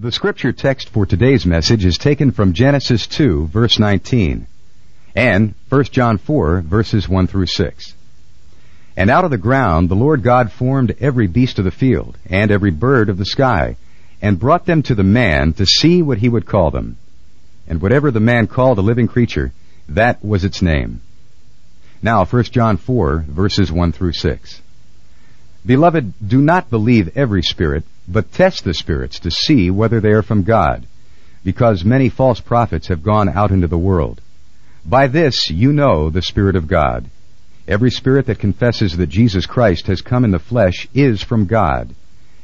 The scripture text for today's message is taken from Genesis 2, verse 19, and 1 John 4, verses 1 through 6. And out of the ground the Lord God formed every beast of the field, and every bird of the sky, and brought them to the man to see what he would call them. And whatever the man called a living creature, that was its name. Now, 1 John 4, verses 1 through 6. Beloved, do not believe every spirit, but test the spirits to see whether they are from God, because many false prophets have gone out into the world. By this you know the Spirit of God. Every spirit that confesses that Jesus Christ has come in the flesh is from God,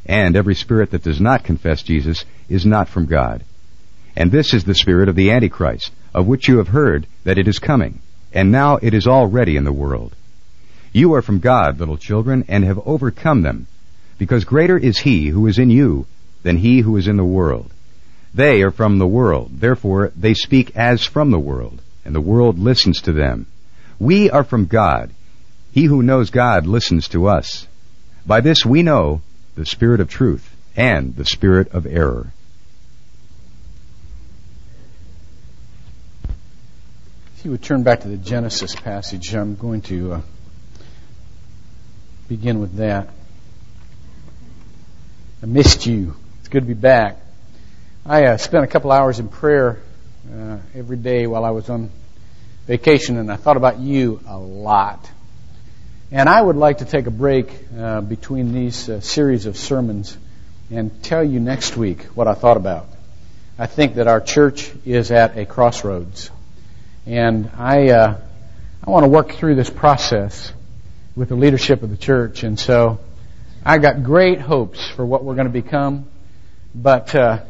and every spirit that does not confess Jesus is not from God. And this is the spirit of the Antichrist, of which you have heard that it is coming, and now it is already in the world. You are from God, little children, and have overcome them, because greater is he who is in you than he who is in the world. They are from the world, therefore they speak as from the world, and the world listens to them. We are from God. He who knows God listens to us. By this we know the spirit of truth and the spirit of error. If you would turn back to the Genesis passage, I'm going to uh, begin with that. I missed you. It's good to be back. I uh, spent a couple hours in prayer uh, every day while I was on vacation, and I thought about you a lot. And I would like to take a break uh, between these uh, series of sermons and tell you next week what I thought about. I think that our church is at a crossroads, and I uh, I want to work through this process with the leadership of the church, and so I got great hopes for what we're going to become, but uh,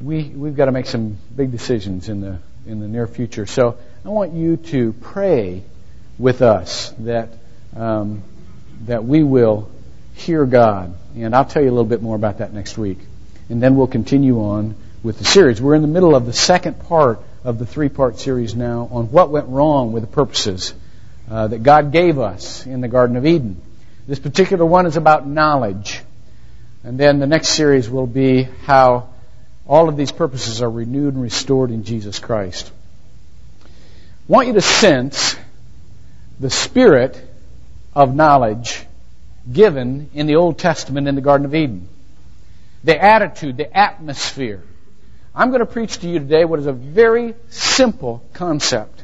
we we've got to make some big decisions in the in the near future. So I want you to pray with us that um, that we will hear God, and I'll tell you a little bit more about that next week, and then we'll continue on with the series. We're in the middle of the second part of the three-part series now on what went wrong with the purposes uh, that God gave us in the Garden of Eden. This particular one is about knowledge. And then the next series will be how all of these purposes are renewed and restored in Jesus Christ. I want you to sense the spirit of knowledge given in the Old Testament in the Garden of Eden. The attitude, the atmosphere. I'm going to preach to you today what is a very simple concept.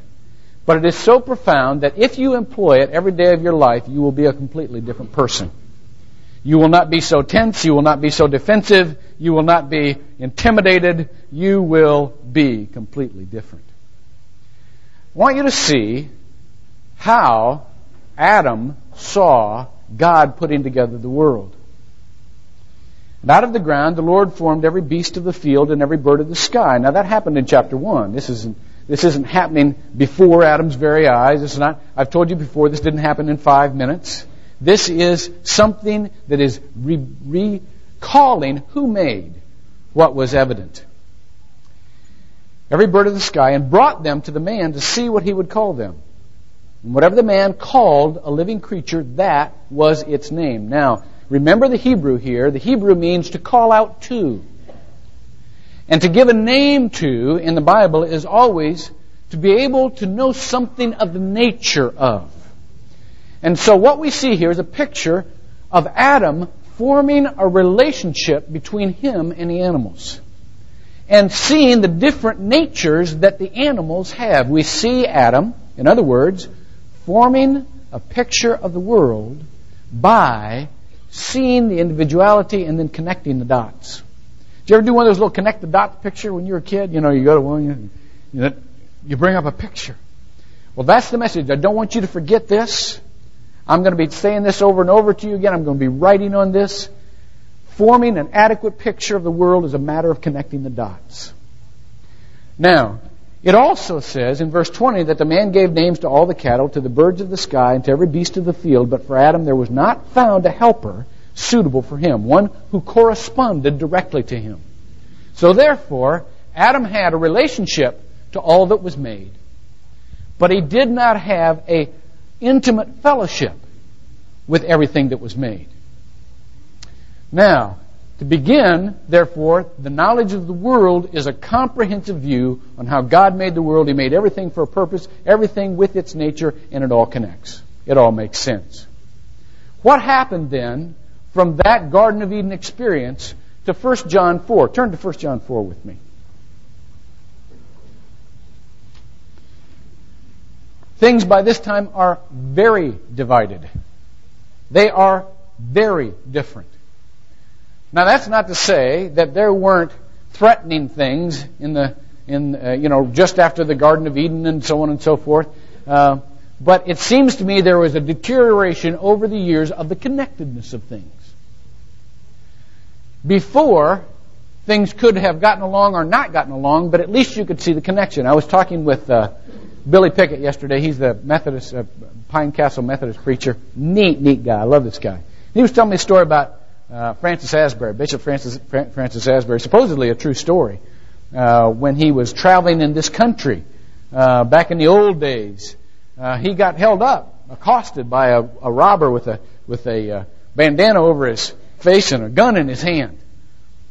But it is so profound that if you employ it every day of your life, you will be a completely different person. You will not be so tense. You will not be so defensive. You will not be intimidated. You will be completely different. I want you to see how Adam saw God putting together the world. And out of the ground the Lord formed every beast of the field and every bird of the sky. Now that happened in chapter 1. This isn't this isn't happening before Adam's very eyes. Is not, I've told you before, this didn't happen in five minutes. This is something that is re- recalling who made what was evident. Every bird of the sky and brought them to the man to see what he would call them. And whatever the man called a living creature, that was its name. Now, remember the Hebrew here. The Hebrew means to call out to. And to give a name to in the Bible is always to be able to know something of the nature of. And so what we see here is a picture of Adam forming a relationship between him and the animals. And seeing the different natures that the animals have. We see Adam, in other words, forming a picture of the world by seeing the individuality and then connecting the dots. You ever do one of those little connect the dot picture when you were a kid? You know, you go to one, you, you bring up a picture. Well, that's the message. I don't want you to forget this. I'm going to be saying this over and over to you again. I'm going to be writing on this. Forming an adequate picture of the world is a matter of connecting the dots. Now, it also says in verse 20 that the man gave names to all the cattle, to the birds of the sky, and to every beast of the field, but for Adam there was not found a helper suitable for him, one who corresponded directly to him. So therefore, Adam had a relationship to all that was made, but he did not have a intimate fellowship with everything that was made. Now, To begin, therefore, the knowledge of the world is a comprehensive view on how God made the world. He made everything for a purpose, everything with its nature, and it all connects. It all makes sense. What happened then from that Garden of Eden experience to 1 John 4? Turn to 1 John 4 with me. Things by this time are very divided. They are very different. Now that's not to say that there weren't threatening things in the in uh, you know just after the Garden of Eden and so on and so forth. Uh, but it seems to me there was a deterioration over the years of the connectedness of things. Before, things could have gotten along or not gotten along, but at least you could see the connection. I was talking with uh, Billy Pickett yesterday. He's the Methodist, uh, Pine Castle Methodist preacher. Neat, neat guy. I love this guy. He was telling me a story about uh, Francis Asbury, Bishop Francis, Francis Asbury, supposedly a true story, uh, when he was traveling in this country uh, back in the old days. Uh, he got held up, accosted by a, a robber with a with a uh, bandana over his face and a gun in his hand.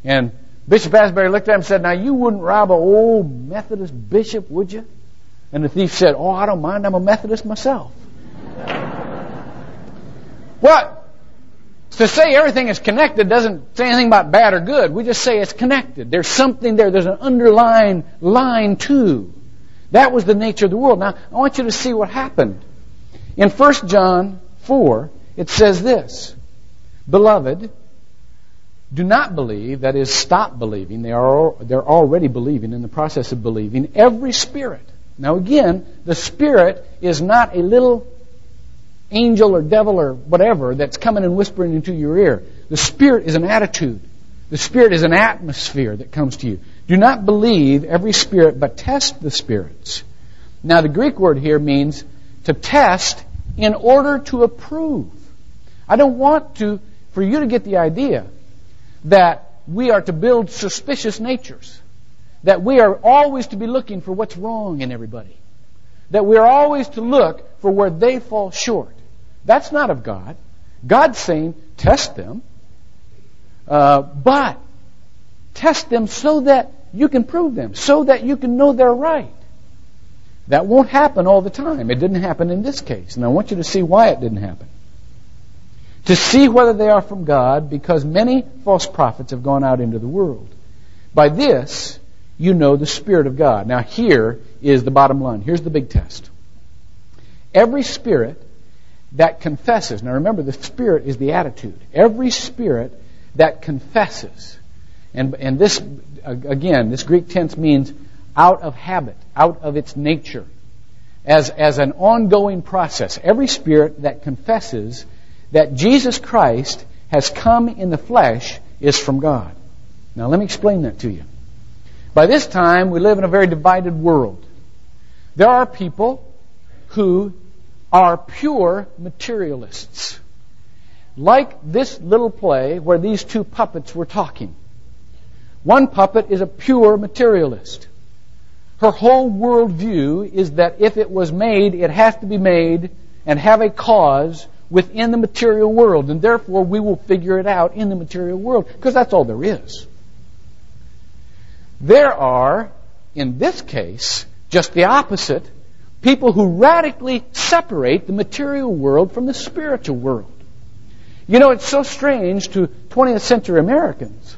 And Bishop Asbury looked at him and said, "Now you wouldn't rob an old Methodist bishop, would you?" And the thief said, Oh, I don't mind. I'm a Methodist myself. well, to say everything is connected doesn't say anything about bad or good. We just say it's connected. There's something there. There's an underlying line too. That was the nature of the world. Now, I want you to see what happened. In 1 John 4, it says this Beloved, do not believe, that is, stop believing. They are, they're already believing, in the process of believing, every spirit now again, the Spirit is not a little angel or devil or whatever that's coming and whispering into your ear. The Spirit is an attitude. The Spirit is an atmosphere that comes to you. Do not believe every spirit, but test the spirits. Now the Greek word here means to test in order to approve. I don't want to, for you to get the idea that we are to build suspicious natures that we are always to be looking for what's wrong in everybody. That we are always to look for where they fall short. That's not of God. God's saying, test them, uh, but test them so that you can prove them, so that you can know they're right. That won't happen all the time. It didn't happen in this case. And I want you to see why it didn't happen. To see whether they are from God, because many false prophets have gone out into the world. By this, you know the Spirit of God. Now, here is the bottom line. Here's the big test. Every spirit that confesses, now remember, the spirit is the attitude. Every spirit that confesses, and, and this, again, this Greek tense means out of habit, out of its nature, as, as an ongoing process. Every spirit that confesses that Jesus Christ has come in the flesh is from God. Now, let me explain that to you. By this time, we live in a very divided world. There are people who are pure materialists. Like this little play where these two puppets were talking. One puppet is a pure materialist. Her whole worldview is that if it was made, it has to be made and have a cause within the material world, and therefore we will figure it out in the material world, because that's all there is. There are, in this case, just the opposite people who radically separate the material world from the spiritual world. You know, it's so strange to 20th century Americans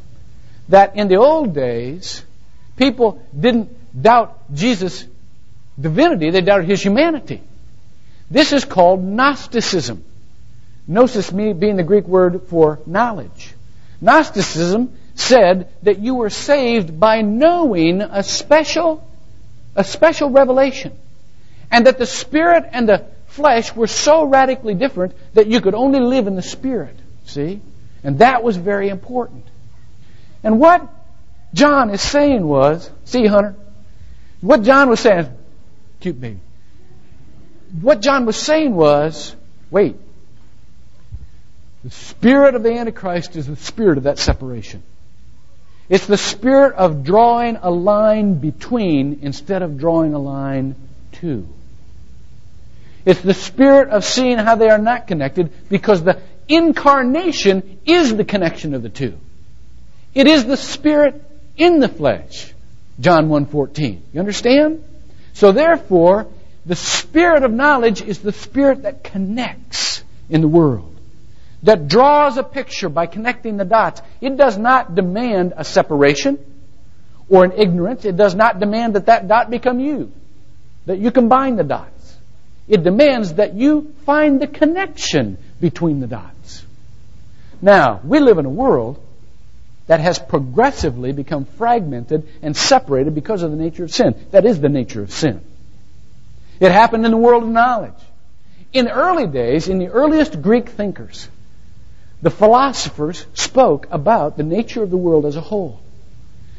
that in the old days, people didn't doubt Jesus' divinity, they doubted his humanity. This is called Gnosticism. Gnosis being the Greek word for knowledge. Gnosticism said that you were saved by knowing a special, a special revelation. And that the spirit and the flesh were so radically different that you could only live in the spirit. See? And that was very important. And what John is saying was, see, Hunter, what John was saying, cute baby. What John was saying was, wait, the spirit of the Antichrist is the spirit of that separation. It's the spirit of drawing a line between instead of drawing a line to. It's the spirit of seeing how they are not connected because the incarnation is the connection of the two. It is the Spirit in the flesh. John 1.14. You understand? So therefore, the Spirit of knowledge is the Spirit that connects in the world. That draws a picture by connecting the dots. It does not demand a separation or an ignorance. It does not demand that that dot become you. That you combine the dots. It demands that you find the connection between the dots. Now, we live in a world that has progressively become fragmented and separated because of the nature of sin. That is the nature of sin. It happened in the world of knowledge. In early days, in the earliest Greek thinkers, the philosophers spoke about the nature of the world as a whole.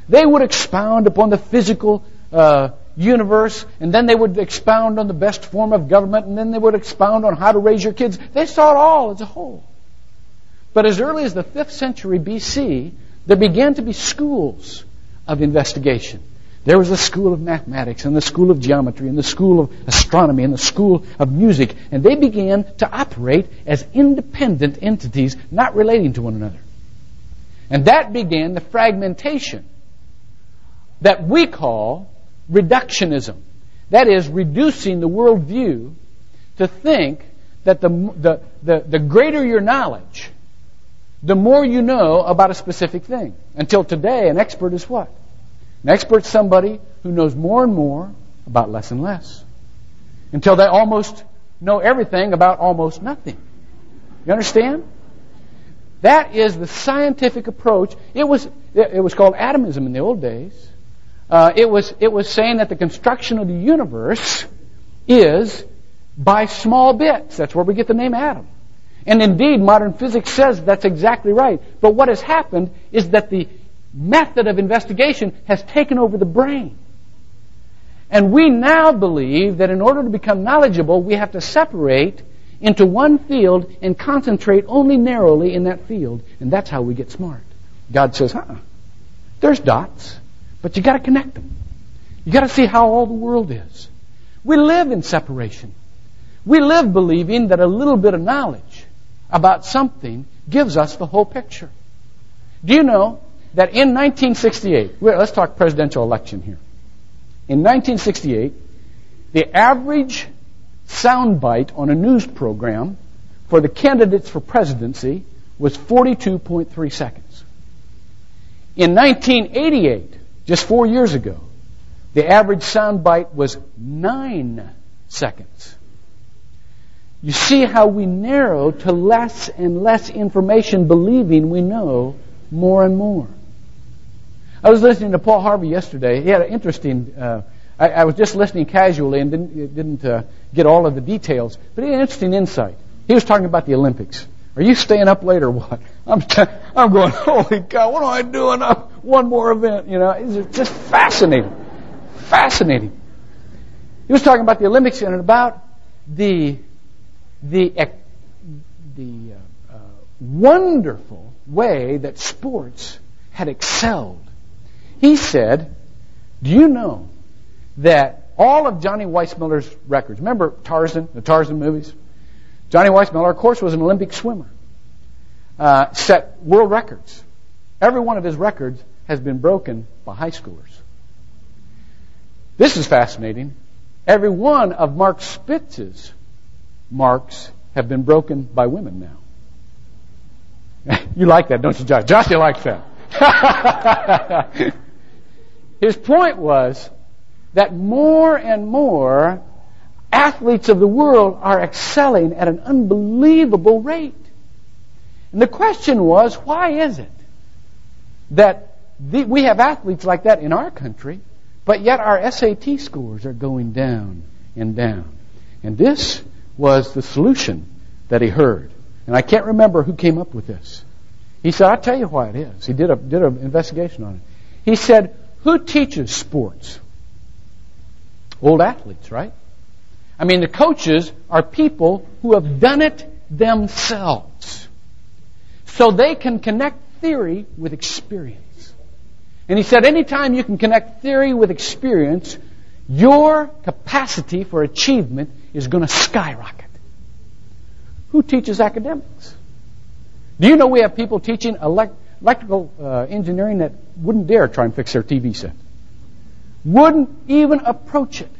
They would expound upon the physical uh, universe, and then they would expound on the best form of government, and then they would expound on how to raise your kids. They saw it all as a whole. But as early as the 5th century BC, there began to be schools of investigation. There was a school of mathematics and the school of geometry and the school of astronomy and the school of music, and they began to operate as independent entities not relating to one another. And that began the fragmentation that we call reductionism. That is, reducing the worldview to think that the, the, the, the greater your knowledge, the more you know about a specific thing. Until today, an expert is what? An expert is somebody who knows more and more about less and less. Until they almost know everything about almost nothing. You understand? That is the scientific approach. It was, it was called atomism in the old days. Uh, it, was, it was saying that the construction of the universe is by small bits. That's where we get the name atom. And indeed, modern physics says that's exactly right. But what has happened is that the method of investigation has taken over the brain. And we now believe that in order to become knowledgeable, we have to separate into one field and concentrate only narrowly in that field. And that's how we get smart. God says, huh, there's dots, but you gotta connect them. You gotta see how all the world is. We live in separation. We live believing that a little bit of knowledge about something gives us the whole picture. Do you know that in 1968, let's talk presidential election here. In 1968, the average soundbite on a news program for the candidates for presidency was 42.3 seconds. In 1988, just four years ago, the average soundbite was nine seconds. You see how we narrow to less and less information, believing we know more and more. I was listening to Paul Harvey yesterday. He had an interesting. Uh, I, I, was just listening casually and didn't didn't uh, get all of the details, but he had an interesting insight. He was talking about the Olympics. Are you staying up late or what? I'm t- I'm going. Holy cow! What am I doing up? One more event. You know, it's just fascinating, fascinating. He was talking about the Olympics and about the the the uh, uh, wonderful way that sports had excelled he said, Do you know that all of Johnny Weissmuller's records, remember Tarzan, the Tarzan movies? Johnny Weissmuller, of course, was an Olympic swimmer, uh, set world records. Every one of his records has been broken by high schoolers. This is fascinating. Every one of Mark Spitz's marks have been broken by women now. you like that, don't you, Josh? Josh, you like that. His point was that more and more athletes of the world are excelling at an unbelievable rate. And the question was, why is it that the, we have athletes like that in our country, but yet our SAT scores are going down and down? And this was the solution that he heard. And I can't remember who came up with this. He said, I'll tell you why it is. He did a, did an investigation on it. He said, who teaches sports? Old athletes, right? I mean, the coaches are people who have done it themselves. So they can connect theory with experience. And he said, anytime you can connect theory with experience, your capacity for achievement is going to skyrocket. Who teaches academics? Do you know we have people teaching elect, electrical uh, engineering that wouldn't dare try and fix their TV set. Wouldn't even approach it.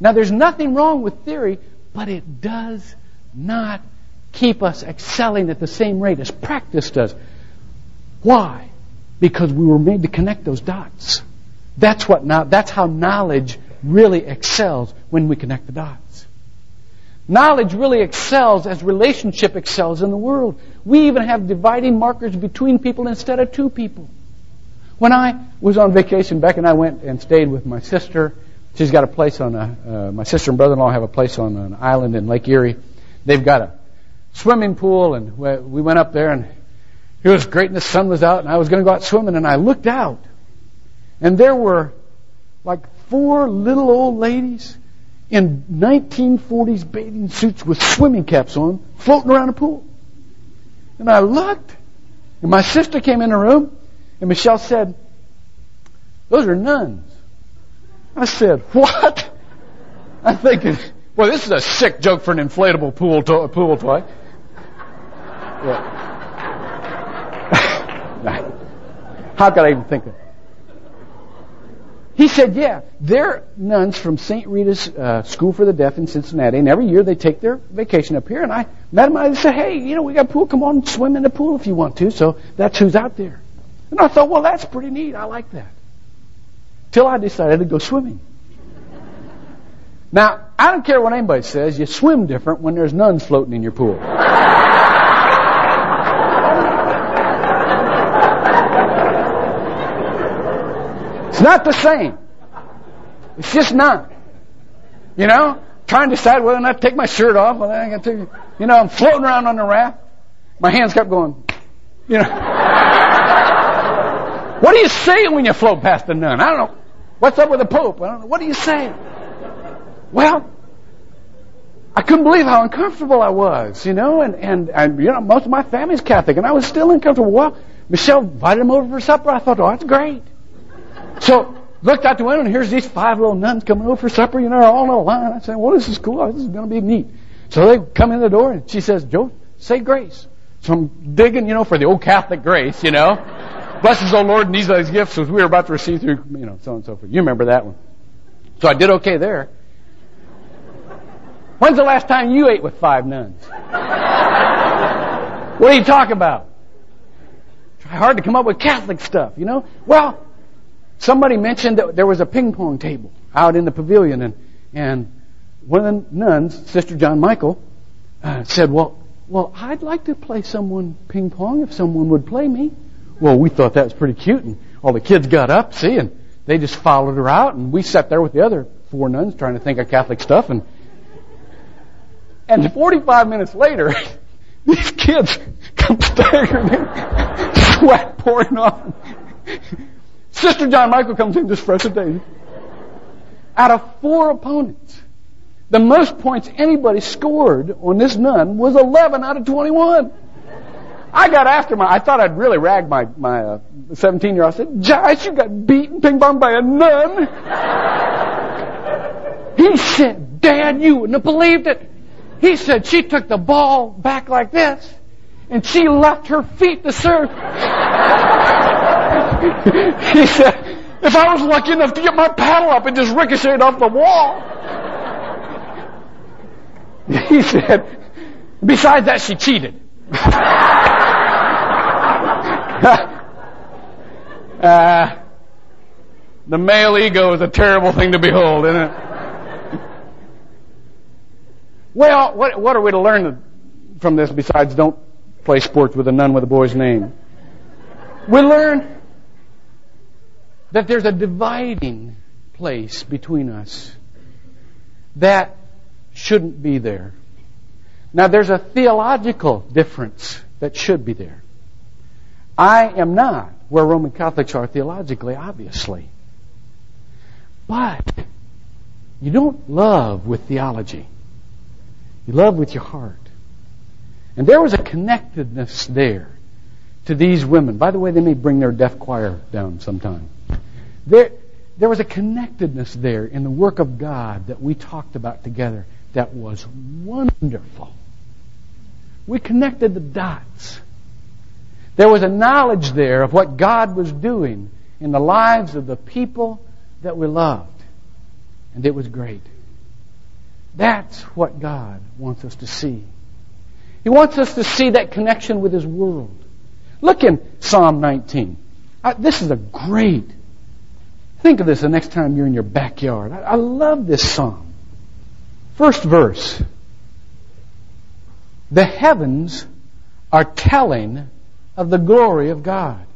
Now, there's nothing wrong with theory, but it does not keep us excelling at the same rate as practice does. Why? Because we were made to connect those dots. That's what now, that's how knowledge really excels when we connect the dots. Knowledge really excels as relationship excels in the world. We even have dividing markers between people instead of two people. When I was on vacation, Beck and I went and stayed with my sister. She's got a place on a, uh, my sister and brother-in-law have a place on an island in Lake Erie. They've got a swimming pool and we went up there and it was great and the sun was out and I was going to go out swimming and I looked out and there were like four little old ladies in 1940s bathing suits with swimming caps on floating around a pool. And I looked and my sister came in the room and Michelle said, those are nuns. I said, what? I'm thinking, well, this is a sick joke for an inflatable pool, to- pool toy. Yeah. How could I even think of it? He said, yeah, they're nuns from St. Rita's uh, School for the Deaf in Cincinnati, and every year they take their vacation up here, and I met and I said, hey, you know, we got a pool, come on swim in the pool if you want to, so that's who's out there. And I thought, well, that's pretty neat, I like that. Till I decided to go swimming. Now, I don't care what anybody says, you swim different when there's nuns floating in your pool. It's not the same. It's just not. You know, trying to decide whether or not to take my shirt off. Whether I got to, you know, I'm floating around on the raft. My hands kept going. You know. what do you say when you float past a nun? I don't know. What's up with the Pope? I don't know. What do you say? Well, I couldn't believe how uncomfortable I was, you know, and, and, and, you know, most of my family's Catholic, and I was still uncomfortable. Well, Michelle invited him over for supper. I thought, oh, that's great. So looked out the window and here's these five little nuns coming over for supper, you know, all in a line. I said, well, this is cool. This is going to be neat. So they come in the door and she says, Joe, say grace. So I'm digging, you know, for the old Catholic grace, you know. Bless us, O Lord, and these are these gifts which we are about to receive through, you know, so on and so forth. You remember that one. So I did okay there. When's the last time you ate with five nuns? what are you talking about? Try hard to come up with Catholic stuff, you know? Well, Somebody mentioned that there was a ping pong table out in the pavilion, and and one of the nuns, Sister John Michael, uh, said, "Well, well, I'd like to play someone ping pong if someone would play me." Well, we thought that was pretty cute, and all the kids got up, see, and they just followed her out, and we sat there with the other four nuns trying to think of Catholic stuff, and and 45 minutes later, these kids come staggering in, sweat pouring off. Sister John Michael comes in just fresh as daisy. Out of four opponents, the most points anybody scored on this nun was 11 out of 21. I got after my, I thought I'd really rag my, my uh, 17 uh, year old. I said, Josh, you got beaten ping pong by a nun. he said, Dad, you wouldn't have believed it. He said she took the ball back like this and she left her feet to serve. he said, if I was lucky enough to get my paddle up and just ricocheted off the wall. He said, besides that, she cheated. uh, the male ego is a terrible thing to behold, isn't it? Well, what, what are we to learn from this besides don't play sports with a nun with a boy's name? We learn that there's a dividing place between us that shouldn't be there. Now, there's a theological difference that should be there. I am not where Roman Catholics are theologically, obviously. But you don't love with theology. You love with your heart. And there was a connectedness there to these women. By the way, they may bring their deaf choir down sometime. There, there was a connectedness there in the work of God that we talked about together that was wonderful. We connected the dots. There was a knowledge there of what God was doing in the lives of the people that we loved. And it was great. That's what God wants us to see. He wants us to see that connection with His world. Look in Psalm 19. Uh, this is a great. Think of this the next time you're in your backyard. I, I love this psalm. First verse. The heavens are telling of the glory of God.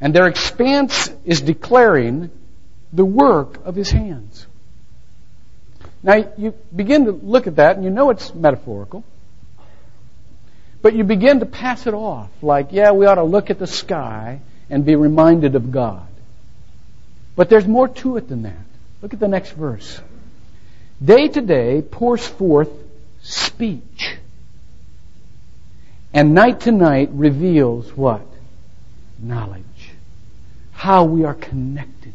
And their expanse is declaring the work of His hands. Now, you begin to look at that and you know it's metaphorical. But you begin to pass it off like, yeah, we ought to look at the sky and be reminded of God. But there's more to it than that. Look at the next verse. Day to day pours forth speech. And night to night reveals what? Knowledge. How we are connected.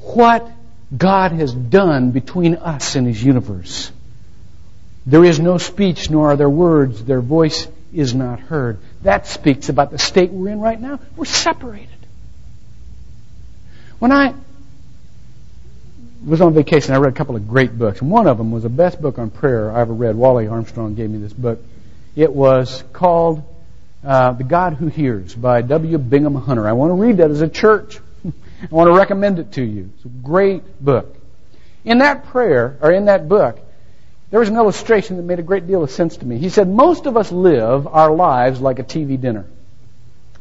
What God has done between us and His universe. There is no speech, nor are there words. Their voice is not heard. That speaks about the state we're in right now. We're separated. When I was on vacation, I read a couple of great books. And one of them was the best book on prayer I ever read. Wally Armstrong gave me this book. It was called uh, The God Who Hears by W. Bingham Hunter. I want to read that as a church. I want to recommend it to you. It's a great book. In that prayer, or in that book, there was an illustration that made a great deal of sense to me. He said, most of us live our lives like a TV dinner.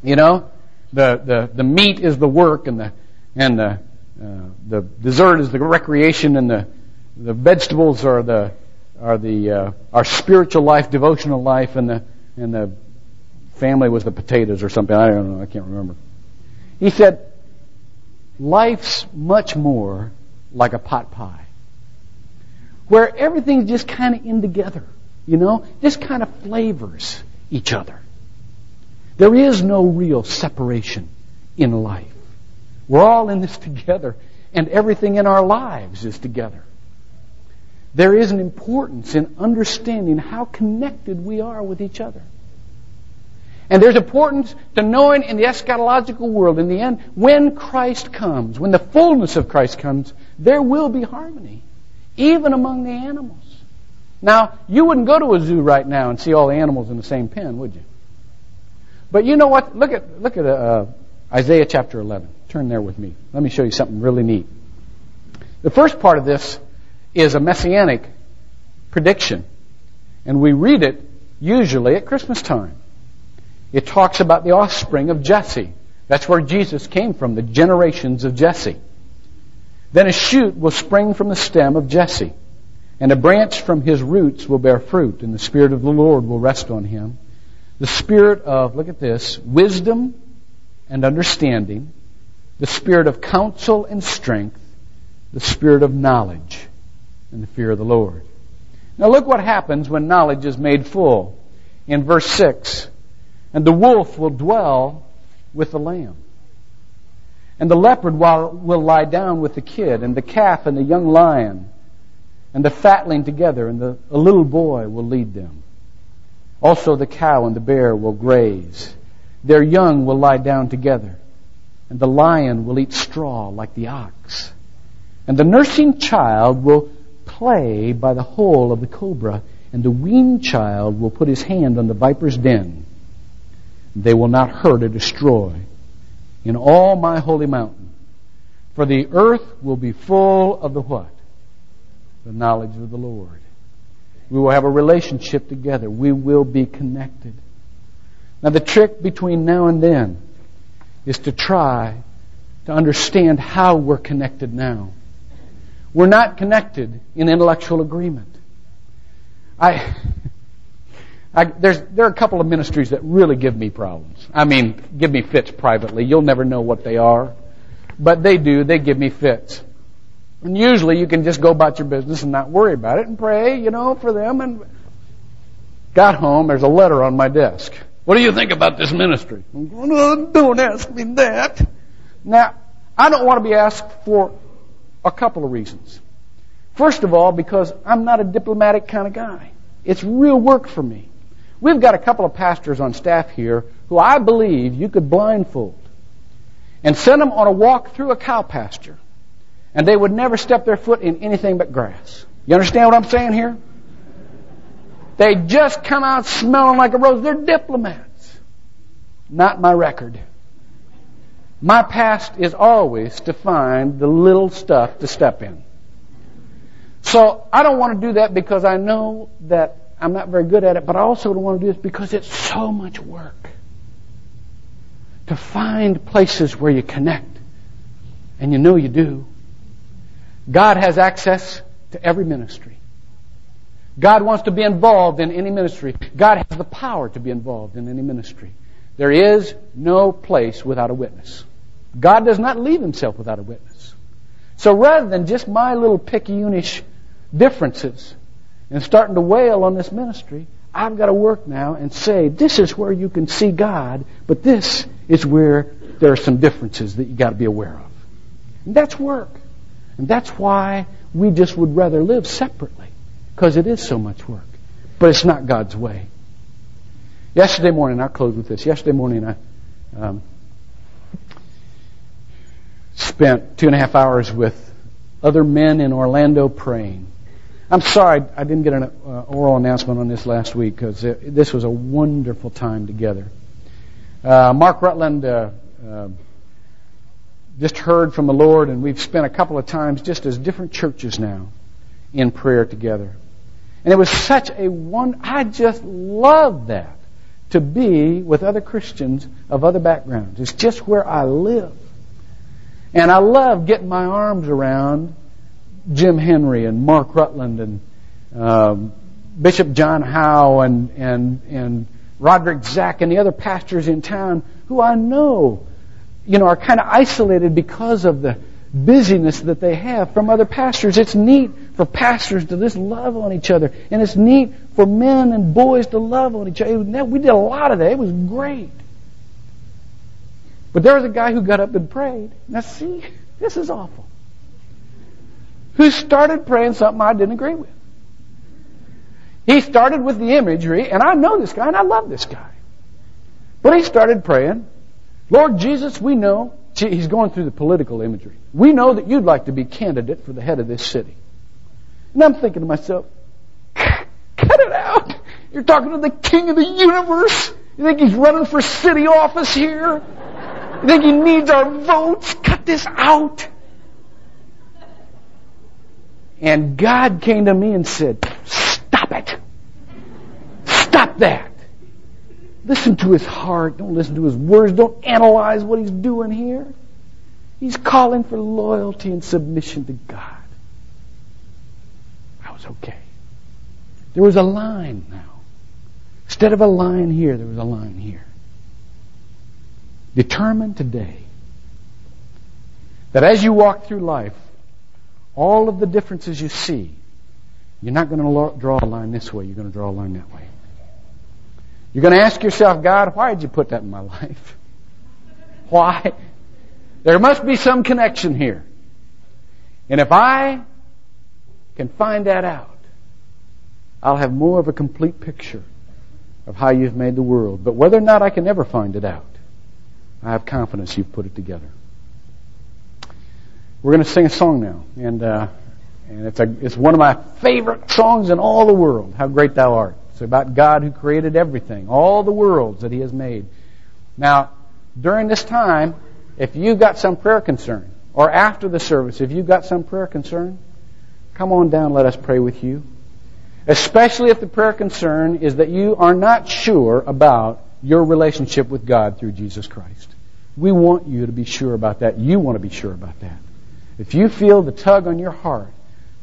You know, the, the, the meat is the work and the, and the, uh, the dessert is the recreation and the, the vegetables are the, are the, uh, our spiritual life, devotional life and the, and the family was the potatoes or something. I don't know. I can't remember. He said, life's much more like a pot pie where everything's just kind of in together, you know, just kind of flavors each other. There is no real separation in life. We're all in this together, and everything in our lives is together. There is an importance in understanding how connected we are with each other. And there's importance to knowing in the eschatological world, in the end, when Christ comes, when the fullness of Christ comes, there will be harmony even among the animals. Now, you wouldn't go to a zoo right now and see all the animals in the same pen, would you? But you know what? Look at look at uh, Isaiah chapter 11. Turn there with me. Let me show you something really neat. The first part of this is a messianic prediction, and we read it usually at Christmas time. It talks about the offspring of Jesse. That's where Jesus came from, the generations of Jesse. Then a shoot will spring from the stem of Jesse, and a branch from his roots will bear fruit, and the Spirit of the Lord will rest on him. The Spirit of, look at this, wisdom and understanding, the Spirit of counsel and strength, the Spirit of knowledge and the fear of the Lord. Now look what happens when knowledge is made full. In verse 6, and the wolf will dwell with the lamb. And the leopard will lie down with the kid, and the calf and the young lion, and the fatling together, and the, a little boy will lead them. Also the cow and the bear will graze. Their young will lie down together, and the lion will eat straw like the ox. And the nursing child will play by the hole of the cobra, and the weaned child will put his hand on the viper's den. They will not hurt or destroy in all my holy mountain. For the earth will be full of the what? The knowledge of the Lord. We will have a relationship together. We will be connected. Now the trick between now and then is to try to understand how we're connected now. We're not connected in intellectual agreement. I, I, there's, there are a couple of ministries that really give me problems. I mean, give me fits privately. You'll never know what they are. But they do. They give me fits. And usually you can just go about your business and not worry about it and pray, you know, for them. And got home, there's a letter on my desk. What do you think about this ministry? don't ask me that. Now, I don't want to be asked for a couple of reasons. First of all, because I'm not a diplomatic kind of guy. It's real work for me. We've got a couple of pastors on staff here who I believe you could blindfold and send them on a walk through a cow pasture, and they would never step their foot in anything but grass. You understand what I'm saying here? They just come out smelling like a rose. They're diplomats. Not my record. My past is always to find the little stuff to step in. So I don't want to do that because I know that I'm not very good at it, but I also don't want to do this because it's so much work. To find places where you connect. And you know you do. God has access to every ministry. God wants to be involved in any ministry. God has the power to be involved in any ministry. There is no place without a witness. God does not leave himself without a witness. So rather than just my little picayunish differences and starting to wail on this ministry, I've got to work now and say, this is where you can see God, but this is where there are some differences that you've got to be aware of. And that's work. And that's why we just would rather live separately, because it is so much work. But it's not God's way. Yesterday morning, I'll close with this. Yesterday morning, I um, spent two and a half hours with other men in Orlando praying. I'm sorry I didn't get an uh, oral announcement on this last week because this was a wonderful time together. Uh, Mark Rutland uh, uh, just heard from the Lord, and we've spent a couple of times just as different churches now in prayer together. And it was such a one. I just love that to be with other Christians of other backgrounds. It's just where I live. And I love getting my arms around Jim Henry and Mark Rutland and um, Bishop John Howe and, and, and Roderick Zack and the other pastors in town who I know, you know, are kind of isolated because of the busyness that they have from other pastors. It's neat for pastors to just love on each other. And it's neat for men and boys to love on each other. We did a lot of that. It was great. But there was a guy who got up and prayed. Now, see, this is awful. Who started praying something I didn't agree with. He started with the imagery, and I know this guy, and I love this guy. But he started praying, Lord Jesus, we know, he's going through the political imagery. We know that you'd like to be candidate for the head of this city. And I'm thinking to myself, cut it out. You're talking to the king of the universe. You think he's running for city office here? You think he needs our votes? Cut this out. And God came to me and said, Stop it. Stop that. Listen to his heart. Don't listen to his words. Don't analyze what he's doing here. He's calling for loyalty and submission to God. Was okay. There was a line now. Instead of a line here, there was a line here. Determine today that as you walk through life, all of the differences you see, you're not going to draw a line this way, you're going to draw a line that way. You're going to ask yourself, God, why did you put that in my life? Why? There must be some connection here. And if I can find that out, I'll have more of a complete picture of how you've made the world. But whether or not I can ever find it out, I have confidence you've put it together. We're going to sing a song now, and uh, and it's a it's one of my favorite songs in all the world. How great Thou art! It's about God who created everything, all the worlds that He has made. Now, during this time, if you've got some prayer concern, or after the service, if you've got some prayer concern, come on down. Let us pray with you. Especially if the prayer concern is that you are not sure about your relationship with God through Jesus Christ. We want you to be sure about that. You want to be sure about that. If you feel the tug on your heart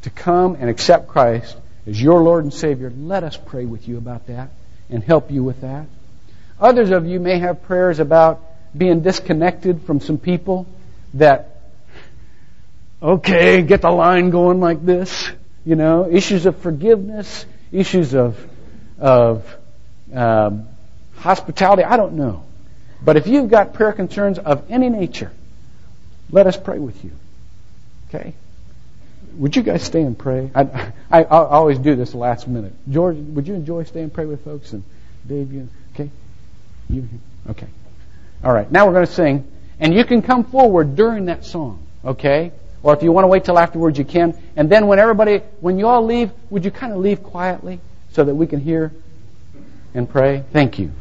to come and accept Christ as your Lord and Savior, let us pray with you about that and help you with that. Others of you may have prayers about being disconnected from some people that, okay, get the line going like this. You know, issues of forgiveness, issues of, of um, hospitality. I don't know. But if you've got prayer concerns of any nature, let us pray with you. Okay? Would you guys stay and pray? I, I, I always do this last minute. George, would you enjoy staying and pray with folks? And Dave, you okay? You okay? All right. Now we're going to sing, and you can come forward during that song. Okay? Or if you want to wait till afterwards, you can. And then when everybody, when you all leave, would you kind of leave quietly so that we can hear and pray? Thank you.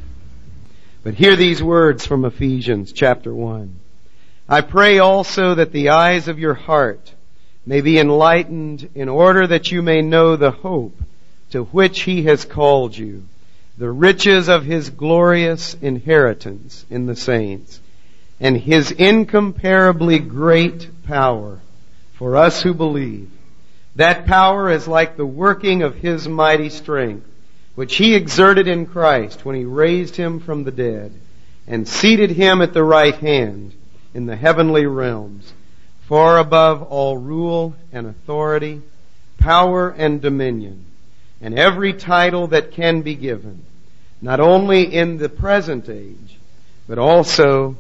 But hear these words from Ephesians chapter 1. I pray also that the eyes of your heart may be enlightened in order that you may know the hope to which he has called you, the riches of his glorious inheritance in the saints, and his incomparably great power for us who believe. That power is like the working of His mighty strength, which He exerted in Christ when He raised Him from the dead and seated Him at the right hand in the heavenly realms, far above all rule and authority, power and dominion, and every title that can be given, not only in the present age, but also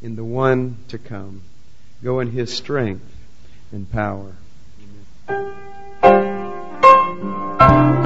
in the one to come. Go in His strength and power. Amen.